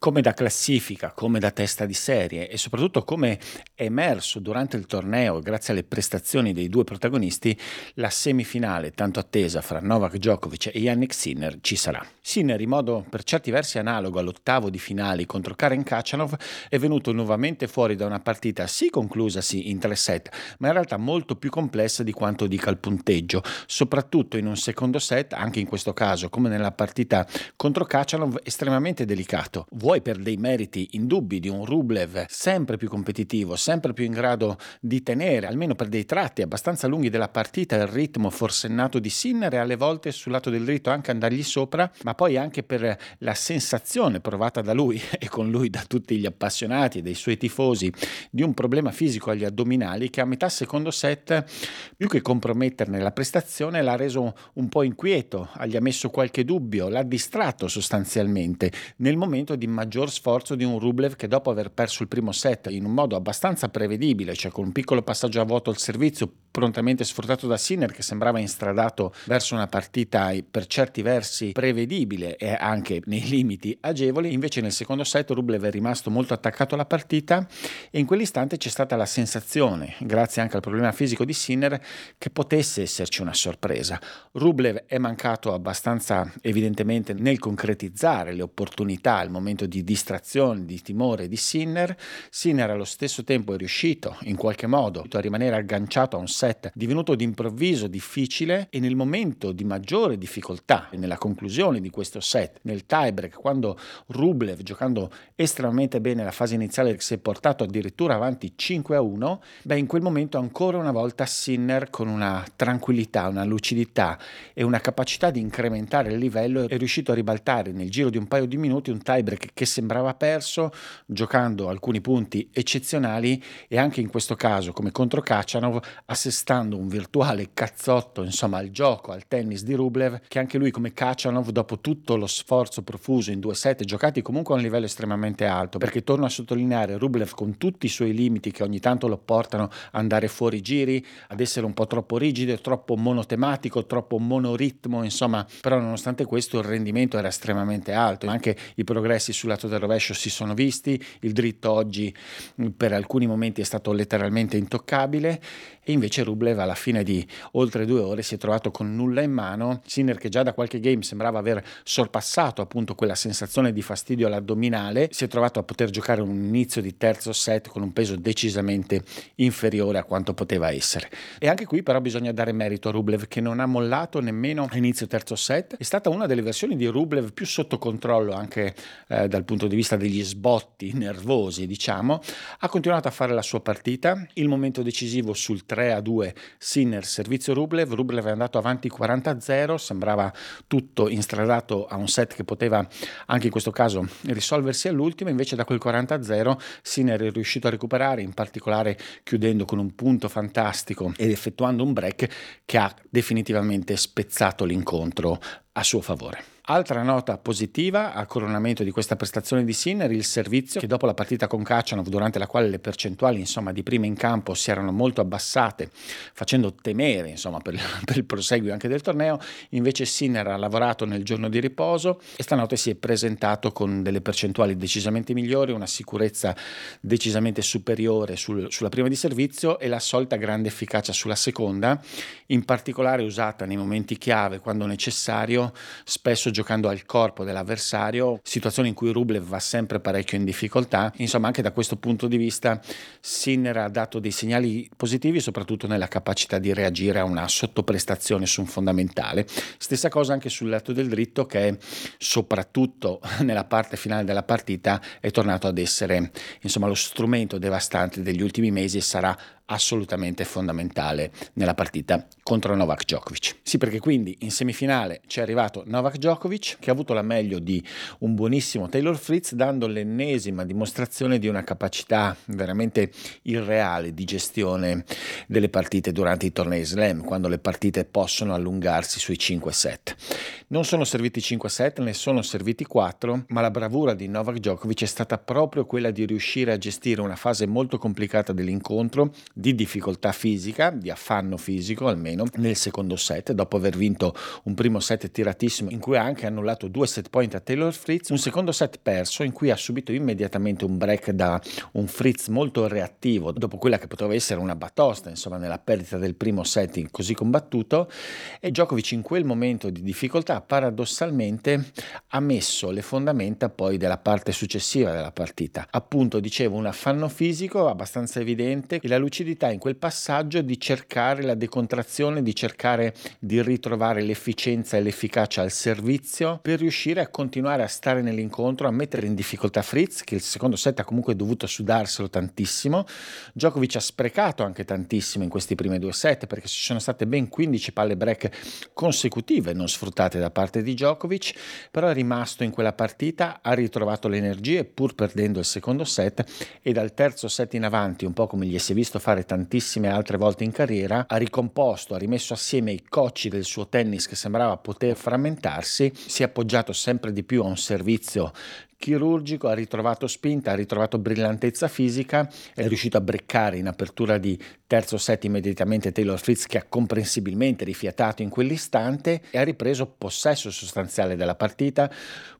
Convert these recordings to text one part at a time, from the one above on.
Come da classifica, come da testa di serie e soprattutto come è emerso durante il torneo, grazie alle prestazioni dei due protagonisti, la semifinale tanto attesa fra Novak Djokovic e Yannick Sinner ci sarà. Sinner, in modo per certi versi analogo all'ottavo di finali contro Karen Kachanov, è venuto nuovamente fuori da una partita sì conclusasi in tre set, ma in realtà molto più complessa di quanto dica il punteggio, soprattutto in un secondo set, anche in questo caso come nella partita contro Kachanov, estremamente delicato vuoi per dei meriti indubbi di un Rublev sempre più competitivo, sempre più in grado di tenere, almeno per dei tratti abbastanza lunghi della partita, il ritmo forsennato di Sinner e alle volte sul lato del dritto anche andargli sopra, ma poi anche per la sensazione provata da lui e con lui da tutti gli appassionati e dei suoi tifosi di un problema fisico agli addominali che a metà secondo set, più che comprometterne la prestazione, l'ha reso un po' inquieto, gli ha messo qualche dubbio, l'ha distratto sostanzialmente nel momento di maggior sforzo di un Rublev che dopo aver perso il primo set in un modo abbastanza prevedibile, cioè con un piccolo passaggio a vuoto al servizio prontamente sfruttato da Sinner che sembrava instradato verso una partita per certi versi prevedibile e anche nei limiti agevoli, invece nel secondo set Rublev è rimasto molto attaccato alla partita e in quell'istante c'è stata la sensazione, grazie anche al problema fisico di Sinner, che potesse esserci una sorpresa. Rublev è mancato abbastanza evidentemente nel concretizzare le opportunità, il momento di distrazione, di timore di Sinner. Sinner allo stesso tempo è riuscito in qualche modo a rimanere agganciato a un set divenuto d'improvviso difficile e nel momento di maggiore difficoltà, nella conclusione di questo set, nel tiebreak, quando Rublev giocando estremamente bene la fase iniziale si è portato addirittura avanti 5 a 1, beh in quel momento ancora una volta Sinner con una tranquillità, una lucidità e una capacità di incrementare il livello è riuscito a ribaltare nel giro di un paio di minuti un tiebreak che sembrava perso, giocando alcuni punti eccezionali e anche in questo caso, come contro Kachanov, assestando un virtuale cazzotto insomma al gioco, al tennis di Rublev, che anche lui come Kachanov, dopo tutto lo sforzo profuso in due set giocati comunque a un livello estremamente alto, perché torno a sottolineare Rublev con tutti i suoi limiti che ogni tanto lo portano ad andare fuori giri, ad essere un po' troppo rigido, troppo monotematico, troppo monoritmo, insomma, però nonostante questo il rendimento era estremamente alto, anche i progressi sul lato del rovescio si sono visti, il dritto oggi per alcuni momenti è stato letteralmente intoccabile e invece Rublev alla fine di oltre due ore si è trovato con nulla in mano, Sinner che già da qualche game sembrava aver sorpassato appunto quella sensazione di fastidio all'addominale, si è trovato a poter giocare un inizio di terzo set con un peso decisamente inferiore a quanto poteva essere. E anche qui però bisogna dare merito a Rublev che non ha mollato nemmeno a inizio terzo set, è stata una delle versioni di Rublev più sotto controllo anche eh, dal punto di vista degli sbotti nervosi, diciamo, ha continuato a fare la sua partita, il momento decisivo sul 3 a 2 Sinner servizio Rublev, Rublev è andato avanti 40 a 0, sembrava tutto instradato a un set che poteva anche in questo caso risolversi all'ultimo, invece da quel 40 a 0 Sinner è riuscito a recuperare, in particolare chiudendo con un punto fantastico ed effettuando un break che ha definitivamente spezzato l'incontro a suo favore. Altra nota positiva a coronamento di questa prestazione di Sinner, il servizio che dopo la partita con Kachanov, durante la quale le percentuali insomma, di prima in campo si erano molto abbassate, facendo temere insomma, per, per, il proseguio anche del torneo, invece Sinner ha lavorato nel giorno di riposo e stanotte si è presentato con delle percentuali decisamente migliori, una sicurezza decisamente superiore sul, sulla prima di servizio e la solita grande efficacia sulla seconda, in particolare usata nei momenti chiave quando necessario, spesso giocando al corpo dell'avversario, situazione in cui Rublev va sempre parecchio in difficoltà. Insomma, anche da questo punto di vista Sinner ha dato dei segnali positivi, soprattutto nella capacità di reagire a una sottoprestazione su un fondamentale. Stessa cosa anche sul lato del dritto che soprattutto nella parte finale della partita è tornato ad essere insomma lo strumento devastante degli ultimi mesi e sarà assolutamente fondamentale nella partita contro Novak Djokovic. Sì, perché quindi in semifinale c'è arrivato Novak Djokovic che ha avuto la meglio di un buonissimo Taylor Fritz, dando l'ennesima dimostrazione di una capacità veramente irreale di gestione delle partite durante i tornei slam, quando le partite possono allungarsi sui 5 set. Non sono serviti 5 set, ne sono serviti 4, ma la bravura di Novak Djokovic è stata proprio quella di riuscire a gestire una fase molto complicata dell'incontro, di difficoltà fisica, di affanno fisico almeno, nel secondo set, dopo aver vinto un primo set tiratissimo in cui ha anche annullato due set point a Taylor Fritz, un secondo set perso in cui ha subito immediatamente un break da un Fritz molto reattivo, dopo quella che poteva essere una batosta, insomma, nella perdita del primo set così combattuto, e Djokovic in quel momento di difficoltà paradossalmente ha messo le fondamenta poi della parte successiva della partita. Appunto, dicevo, un affanno fisico abbastanza evidente e la lucidità in quel passaggio di cercare la decontrazione, di cercare di ritrovare l'efficienza e l'efficacia al servizio per riuscire a continuare a stare nell'incontro, a mettere in difficoltà Fritz, che il secondo set ha comunque dovuto sudarselo tantissimo. Djokovic ha sprecato anche tantissimo in questi primi due set perché ci sono state ben 15 palle break consecutive non sfruttate da parte di Djokovic, però è rimasto in quella partita, ha ritrovato le energie pur perdendo il secondo set e dal terzo set in avanti, un po' come gli si è visto fare tantissime altre volte in carriera, ha ricomposto, ha rimesso assieme i cocci del suo tennis che sembrava poter frammentarsi, si è appoggiato sempre di più a un servizio chirurgico, ha ritrovato spinta, ha ritrovato brillantezza fisica, è riuscito a breccare in apertura di terzo set immediatamente Taylor Fritz che ha comprensibilmente rifiatato in quell'istante e ha ripreso possesso sostanziale della partita,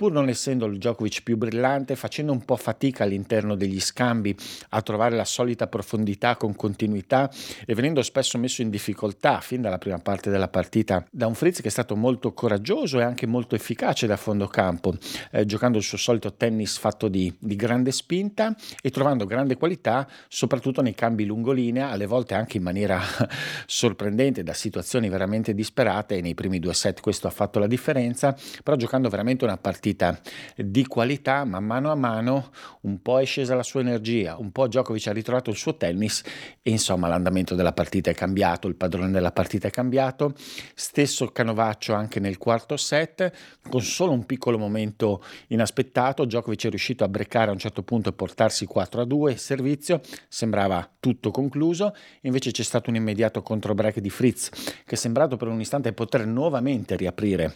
pur non essendo il Djokovic più brillante, facendo un po' fatica all'interno degli scambi a trovare la solita profondità con continuità e venendo spesso messo in difficoltà fin dalla prima parte della partita da un Fritz che è stato molto coraggioso e anche molto efficace da fondo campo, eh, giocando il suo solito tennis fatto di, di grande spinta e trovando grande qualità soprattutto nei cambi lungolinea, alle volte anche in maniera sorprendente da situazioni veramente disperate. E nei primi due set questo ha fatto la differenza, però giocando veramente una partita partita di qualità, ma mano a mano un po' è scesa la sua energia, un po' Djokovic ha ritrovato il suo tennis e insomma l'andamento della partita è cambiato, il padrone della partita è cambiato. Stesso canovaccio anche nel quarto set, con solo un piccolo momento inaspettato, Djokovic è riuscito a breccare a un certo punto e portarsi 4 a 2 servizio, sembrava tutto concluso, invece c'è stato un immediato controbreak di Fritz che è sembrato per un istante poter nuovamente riaprire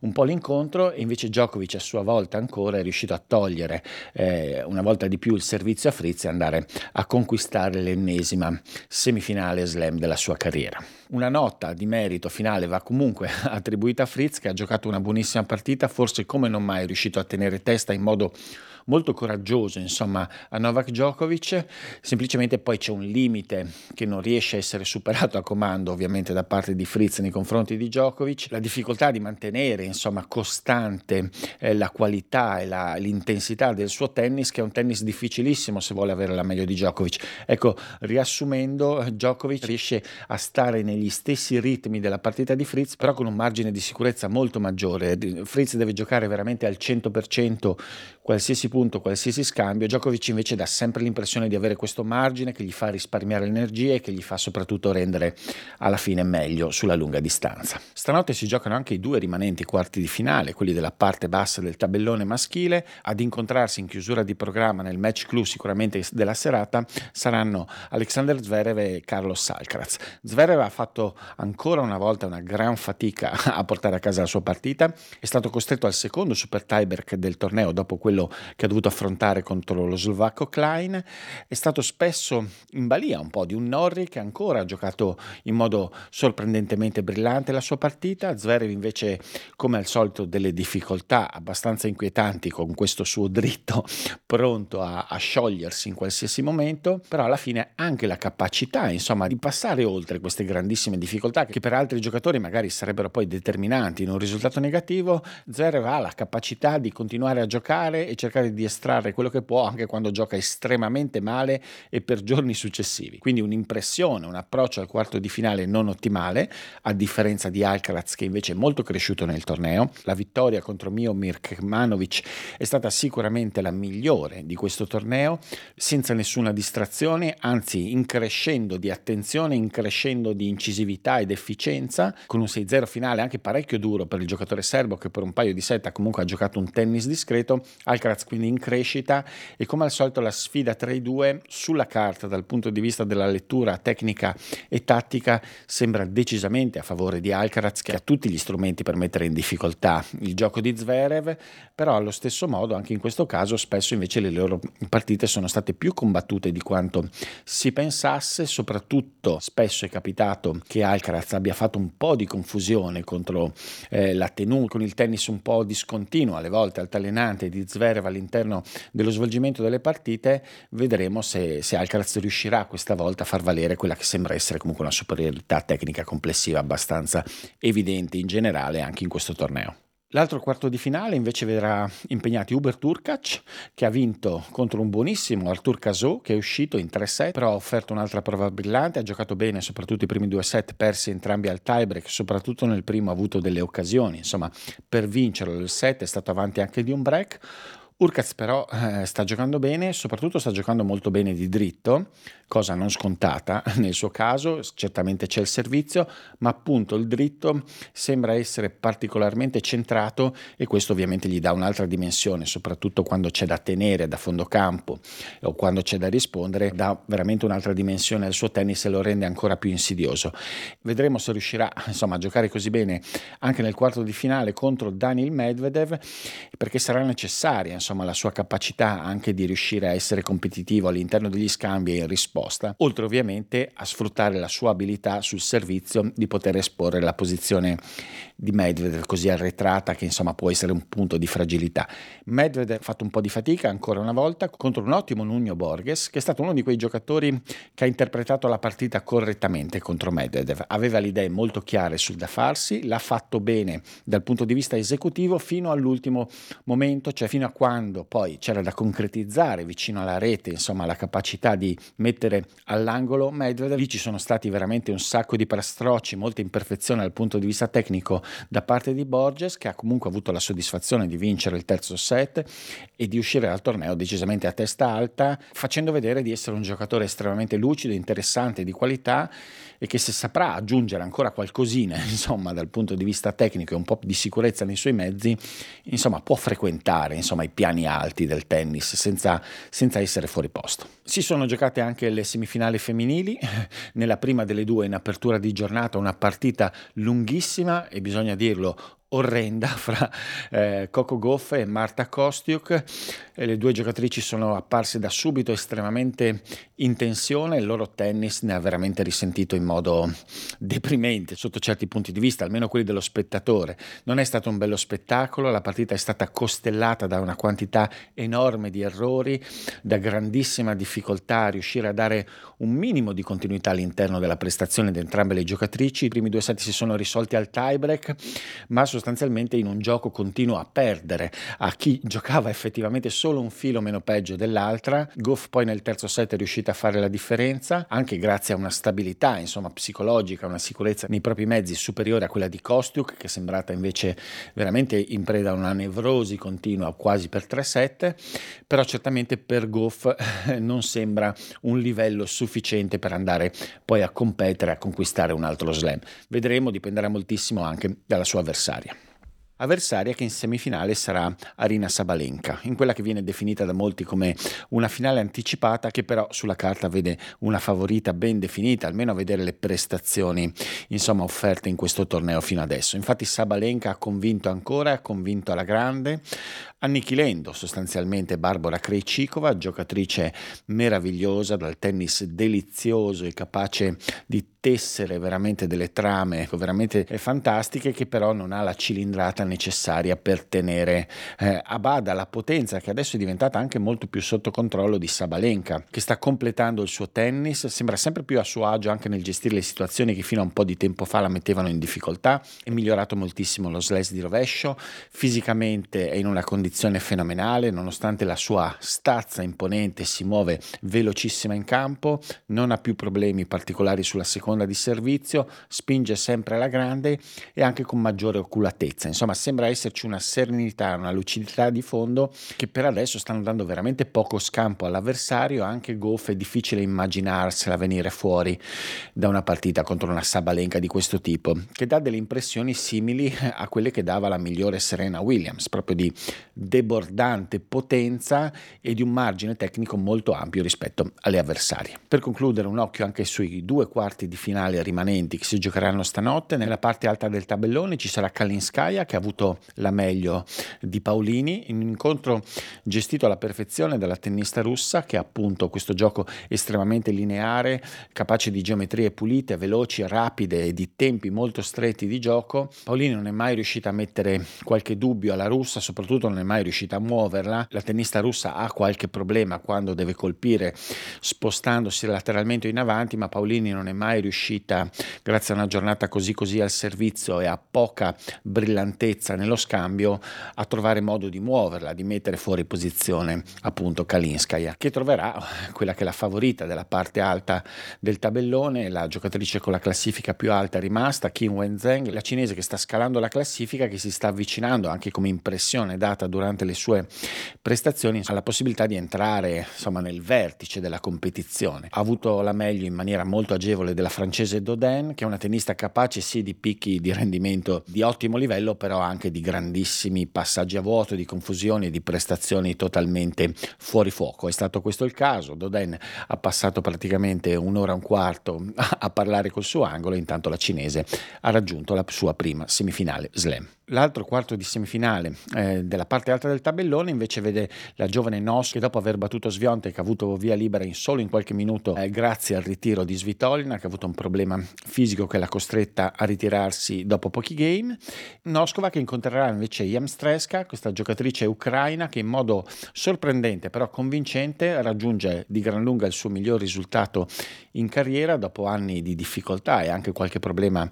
un po' l'incontro. E invece Djokovic Djokovic a sua volta ancora è riuscito a togliere eh, una volta di più il servizio a Fritz e andare a conquistare l'ennesima semifinale slam della sua carriera. Una nota di merito finale va comunque attribuita a Fritz che ha giocato una buonissima partita, forse come non mai riuscito a tenere testa in modo molto coraggioso insomma a Novak Djokovic, semplicemente poi c'è un limite che non riesce a essere superato a comando ovviamente da parte di Fritz nei confronti di Djokovic, la difficoltà di mantenere insomma costante eh, la qualità e la, l'intensità del suo tennis che è un tennis difficilissimo se vuole avere la meglio di Djokovic. Ecco, riassumendo, Djokovic riesce a stare negli stessi ritmi della partita di Fritz, però con un margine di sicurezza molto maggiore. Fritz deve giocare veramente al 100% qualsiasi punto, qualsiasi scambio, Djokovic invece dà sempre l'impressione di avere questo margine che gli fa risparmiare l'energia e che gli fa soprattutto rendere alla fine meglio sulla lunga distanza. Stanotte si giocano anche i due rimanenti quarti di finale, quelli della parte bassa del tabellone maschile, ad incontrarsi in chiusura di programma nel match clou sicuramente della serata saranno Alexander Zverev e Carlos Alcaraz. Zverev ha fatto ancora una volta una gran fatica a portare a casa la sua partita, è stato costretto al secondo super tiebreak del torneo dopo quello che che ha dovuto affrontare contro lo slovacco Klein, è stato spesso in balia un po' di un Norri che ancora ha giocato in modo sorprendentemente brillante la sua partita, Zverev invece come al solito delle difficoltà abbastanza inquietanti con questo suo dritto pronto a, a sciogliersi in qualsiasi momento, però alla fine anche la capacità insomma di passare oltre queste grandissime difficoltà che per altri giocatori magari sarebbero poi determinanti in un risultato negativo, Zverev ha la capacità di continuare a giocare e cercare di di estrarre quello che può anche quando gioca estremamente male e per giorni successivi. Quindi un'impressione, un approccio al quarto di finale non ottimale, a differenza di Alcaraz che invece è molto cresciuto nel torneo. La vittoria contro Miomir Kekmanovic è stata sicuramente la migliore di questo torneo, senza nessuna distrazione, anzi in crescendo di attenzione, in crescendo di incisività ed efficienza, con un 6-0 finale anche parecchio duro per il giocatore serbo che per un paio di set comunque giocato un tennis discreto, Alcaraz quindi in crescita e come al solito la sfida tra i due sulla carta dal punto di vista della lettura tecnica e tattica sembra decisamente a favore di Alcaraz che ha tutti gli strumenti per mettere in difficoltà il gioco di Zverev, però allo stesso modo anche in questo caso spesso invece le loro partite sono state più combattute di quanto si pensasse, soprattutto spesso è capitato che Alcaraz abbia fatto un po' di confusione contro eh, la tenuta, con il tennis un po' discontinuo, alle volte altalenante di Zverev all'interno dello svolgimento delle partite, vedremo se, se Alcaraz riuscirà questa volta a far valere quella che sembra essere comunque una superiorità tecnica complessiva abbastanza evidente in generale anche in questo torneo. L'altro quarto di finale invece vedrà impegnati Uber Turkac che ha vinto contro un buonissimo Artur Cazot che è uscito in tre set però ha offerto un'altra prova brillante, ha giocato bene soprattutto i primi due set persi entrambi al tiebreak, soprattutto nel primo ha avuto delle occasioni, insomma per vincerlo il set è stato avanti anche di un break Urkaz però eh, sta giocando bene, soprattutto sta giocando molto bene di dritto, cosa non scontata nel suo caso, certamente c'è il servizio, ma appunto il dritto sembra essere particolarmente centrato e questo ovviamente gli dà un'altra dimensione, soprattutto quando c'è da tenere da fondo campo o quando c'è da rispondere, dà veramente un'altra dimensione al suo tennis e lo rende ancora più insidioso. Vedremo se riuscirà insomma, a giocare così bene anche nel quarto di finale contro Daniel Medvedev perché sarà necessaria insomma, la sua capacità anche di riuscire a essere competitivo all'interno degli scambi e in risposta, oltre ovviamente a sfruttare la sua abilità sul servizio di poter esporre la posizione di Medvedev così arretrata che insomma può essere un punto di fragilità. Medvedev ha fatto un po' di fatica ancora una volta contro un ottimo Nuno Borges che è stato uno di quei giocatori che ha interpretato la partita correttamente contro Medvedev. Aveva le idee molto chiare sul da farsi, l'ha fatto bene dal punto di vista esecutivo fino all'ultimo momento, cioè fino a quando quando poi c'era da concretizzare vicino alla rete, insomma, la capacità di mettere all'angolo Medvedev, lì ci sono stati veramente un sacco di pastrocci, molte imperfezioni dal punto di vista tecnico da parte di Borges, che ha comunque avuto la soddisfazione di vincere il terzo set e di uscire dal torneo decisamente a testa alta, facendo vedere di essere un giocatore estremamente lucido, interessante, di qualità e che se saprà aggiungere ancora qualcosina, insomma, dal punto di vista tecnico e un po' di sicurezza nei suoi mezzi, insomma, può frequentare, insomma, i piani piani alti del tennis senza, senza essere fuori posto. Si sono giocate anche le semifinali femminili, nella prima delle due in apertura di giornata una partita lunghissima e bisogna dirlo orrenda fra eh, Coco Goff e Marta Kostiuk. E le due giocatrici sono apparse da subito estremamente in tensione, il loro tennis ne ha veramente risentito in modo deprimente sotto certi punti di vista, almeno quelli dello spettatore. Non è stato un bello spettacolo, la partita è stata costellata da una quantità enorme di errori, da grandissima difficoltà a riuscire a dare un minimo di continuità all'interno della prestazione di entrambe le giocatrici. I primi due set si sono risolti al tiebreak, ma sostanzialmente in un gioco continuo a perdere a chi giocava effettivamente solo un filo meno peggio dell'altra. Goff poi nel terzo set è riuscita a fare la differenza, anche grazie a una stabilità insomma, psicologica, una sicurezza nei propri mezzi superiore a quella di Kostiuk, che è sembrata invece veramente in preda a una nevrosi continua quasi per tre set, però certamente per Goff non sembra un livello sufficiente per andare poi a competere, a conquistare un altro slam. Vedremo, dipenderà moltissimo anche dalla sua avversaria avversaria che in semifinale sarà Arina Sabalenka, in quella che viene definita da molti come una finale anticipata che però sulla carta vede una favorita ben definita, almeno a vedere le prestazioni insomma, offerte in questo torneo fino adesso. Infatti Sabalenka ha convinto ancora, ha convinto alla grande, annichilendo sostanzialmente Barbara Krejcikova, giocatrice meravigliosa dal tennis delizioso e capace di tessere veramente delle trame veramente fantastiche che però non ha la cilindrata necessaria per tenere eh, a bada la potenza che adesso è diventata anche molto più sotto controllo di Sabalenka che sta completando il suo tennis, sembra sempre più a suo agio anche nel gestire le situazioni che fino a un po' di tempo fa la mettevano in difficoltà, è migliorato moltissimo lo slice di rovescio, fisicamente è in una condizione fenomenale nonostante la sua stazza imponente si muove velocissima in campo, non ha più problemi particolari sulla seconda di servizio, spinge sempre alla grande e anche con maggiore oculatezza. Insomma, sembra esserci una serenità, una lucidità di fondo che per adesso stanno dando veramente poco scampo all'avversario, anche Goff è difficile immaginarsela venire fuori da una partita contro una Sabalenka di questo tipo, che dà delle impressioni simili a quelle che dava la migliore Serena Williams, proprio di debordante potenza e di un margine tecnico molto ampio rispetto alle avversarie. Per concludere un occhio anche sui due quarti di finale rimanenti che si giocheranno stanotte, nella parte alta del tabellone ci sarà Kalinskaya che ha avuto la meglio di Paolini, in un incontro gestito alla perfezione dalla tennista russa che ha appunto questo gioco estremamente lineare, capace di geometrie pulite, veloci, rapide e di tempi molto stretti di gioco. Paolini non è mai riuscita a mettere qualche dubbio alla russa, soprattutto non è mai riuscita a muoverla. La tennista russa ha qualche problema quando deve colpire spostandosi lateralmente in avanti, ma Paolini non è mai riuscita, grazie a una giornata così così al servizio e a poca brillantezza nello scambio, a trovare modo di muoverla, di mettere fuori posizione appunto Kalinskaya, che troverà quella che è la favorita della parte alta del tabellone, la giocatrice con la classifica più alta rimasta, Kim Wenzheng, la cinese che sta scalando la classifica, che si sta avvicinando anche come impressione data durante le sue prestazioni alla possibilità di entrare insomma nel vertice della competizione. Ha avuto la meglio in maniera molto agevole della francese Dodin, che è una tennista capace sì di picchi di rendimento di ottimo livello, però anche di grandissimi passaggi a vuoto, di confusioni e di prestazioni totalmente fuori fuoco. È stato questo il caso. Dodin ha passato praticamente un'ora e un quarto a parlare col suo angolo, intanto la cinese ha raggiunto la sua prima semifinale slam. L'altro quarto di semifinale eh, della parte alta del tabellone invece vede la giovane Nos che dopo aver battuto Sviontek che ha avuto via libera in solo in qualche minuto eh, grazie al ritiro di Svitolina che ha avuto un problema fisico che l'ha costretta a ritirarsi dopo pochi game. Noskova che incontrerà invece Jamstreska, questa giocatrice ucraina che in modo sorprendente però convincente raggiunge di gran lunga il suo miglior risultato in carriera dopo anni di difficoltà e anche qualche problema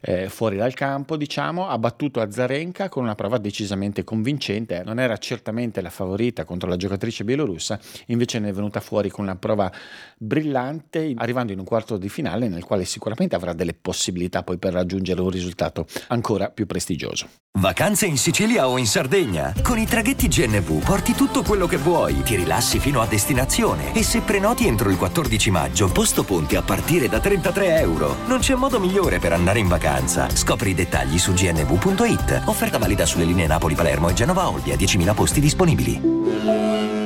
eh, fuori dal campo diciamo, ha battuto a Zarenka con una prova decisamente convincente, non era certamente la favorita contro la giocatrice bielorussa, invece ne è venuta fuori con una prova brillante, arrivando in un quarto di finale nel quale sicuramente avrà delle possibilità poi per raggiungere un risultato ancora più prestigioso. Vacanze in Sicilia o in Sardegna? Con i traghetti GNV porti tutto quello che vuoi, ti rilassi fino a destinazione e se prenoti entro il 14 maggio, posto ponti a partire da 33 euro. Non c'è modo migliore per andare in vacanza. Scopri i dettagli su gnv.it. Offerta valida sulle linee Napoli-Palermo e Genova-Olbia, 10.000 posti disponibili.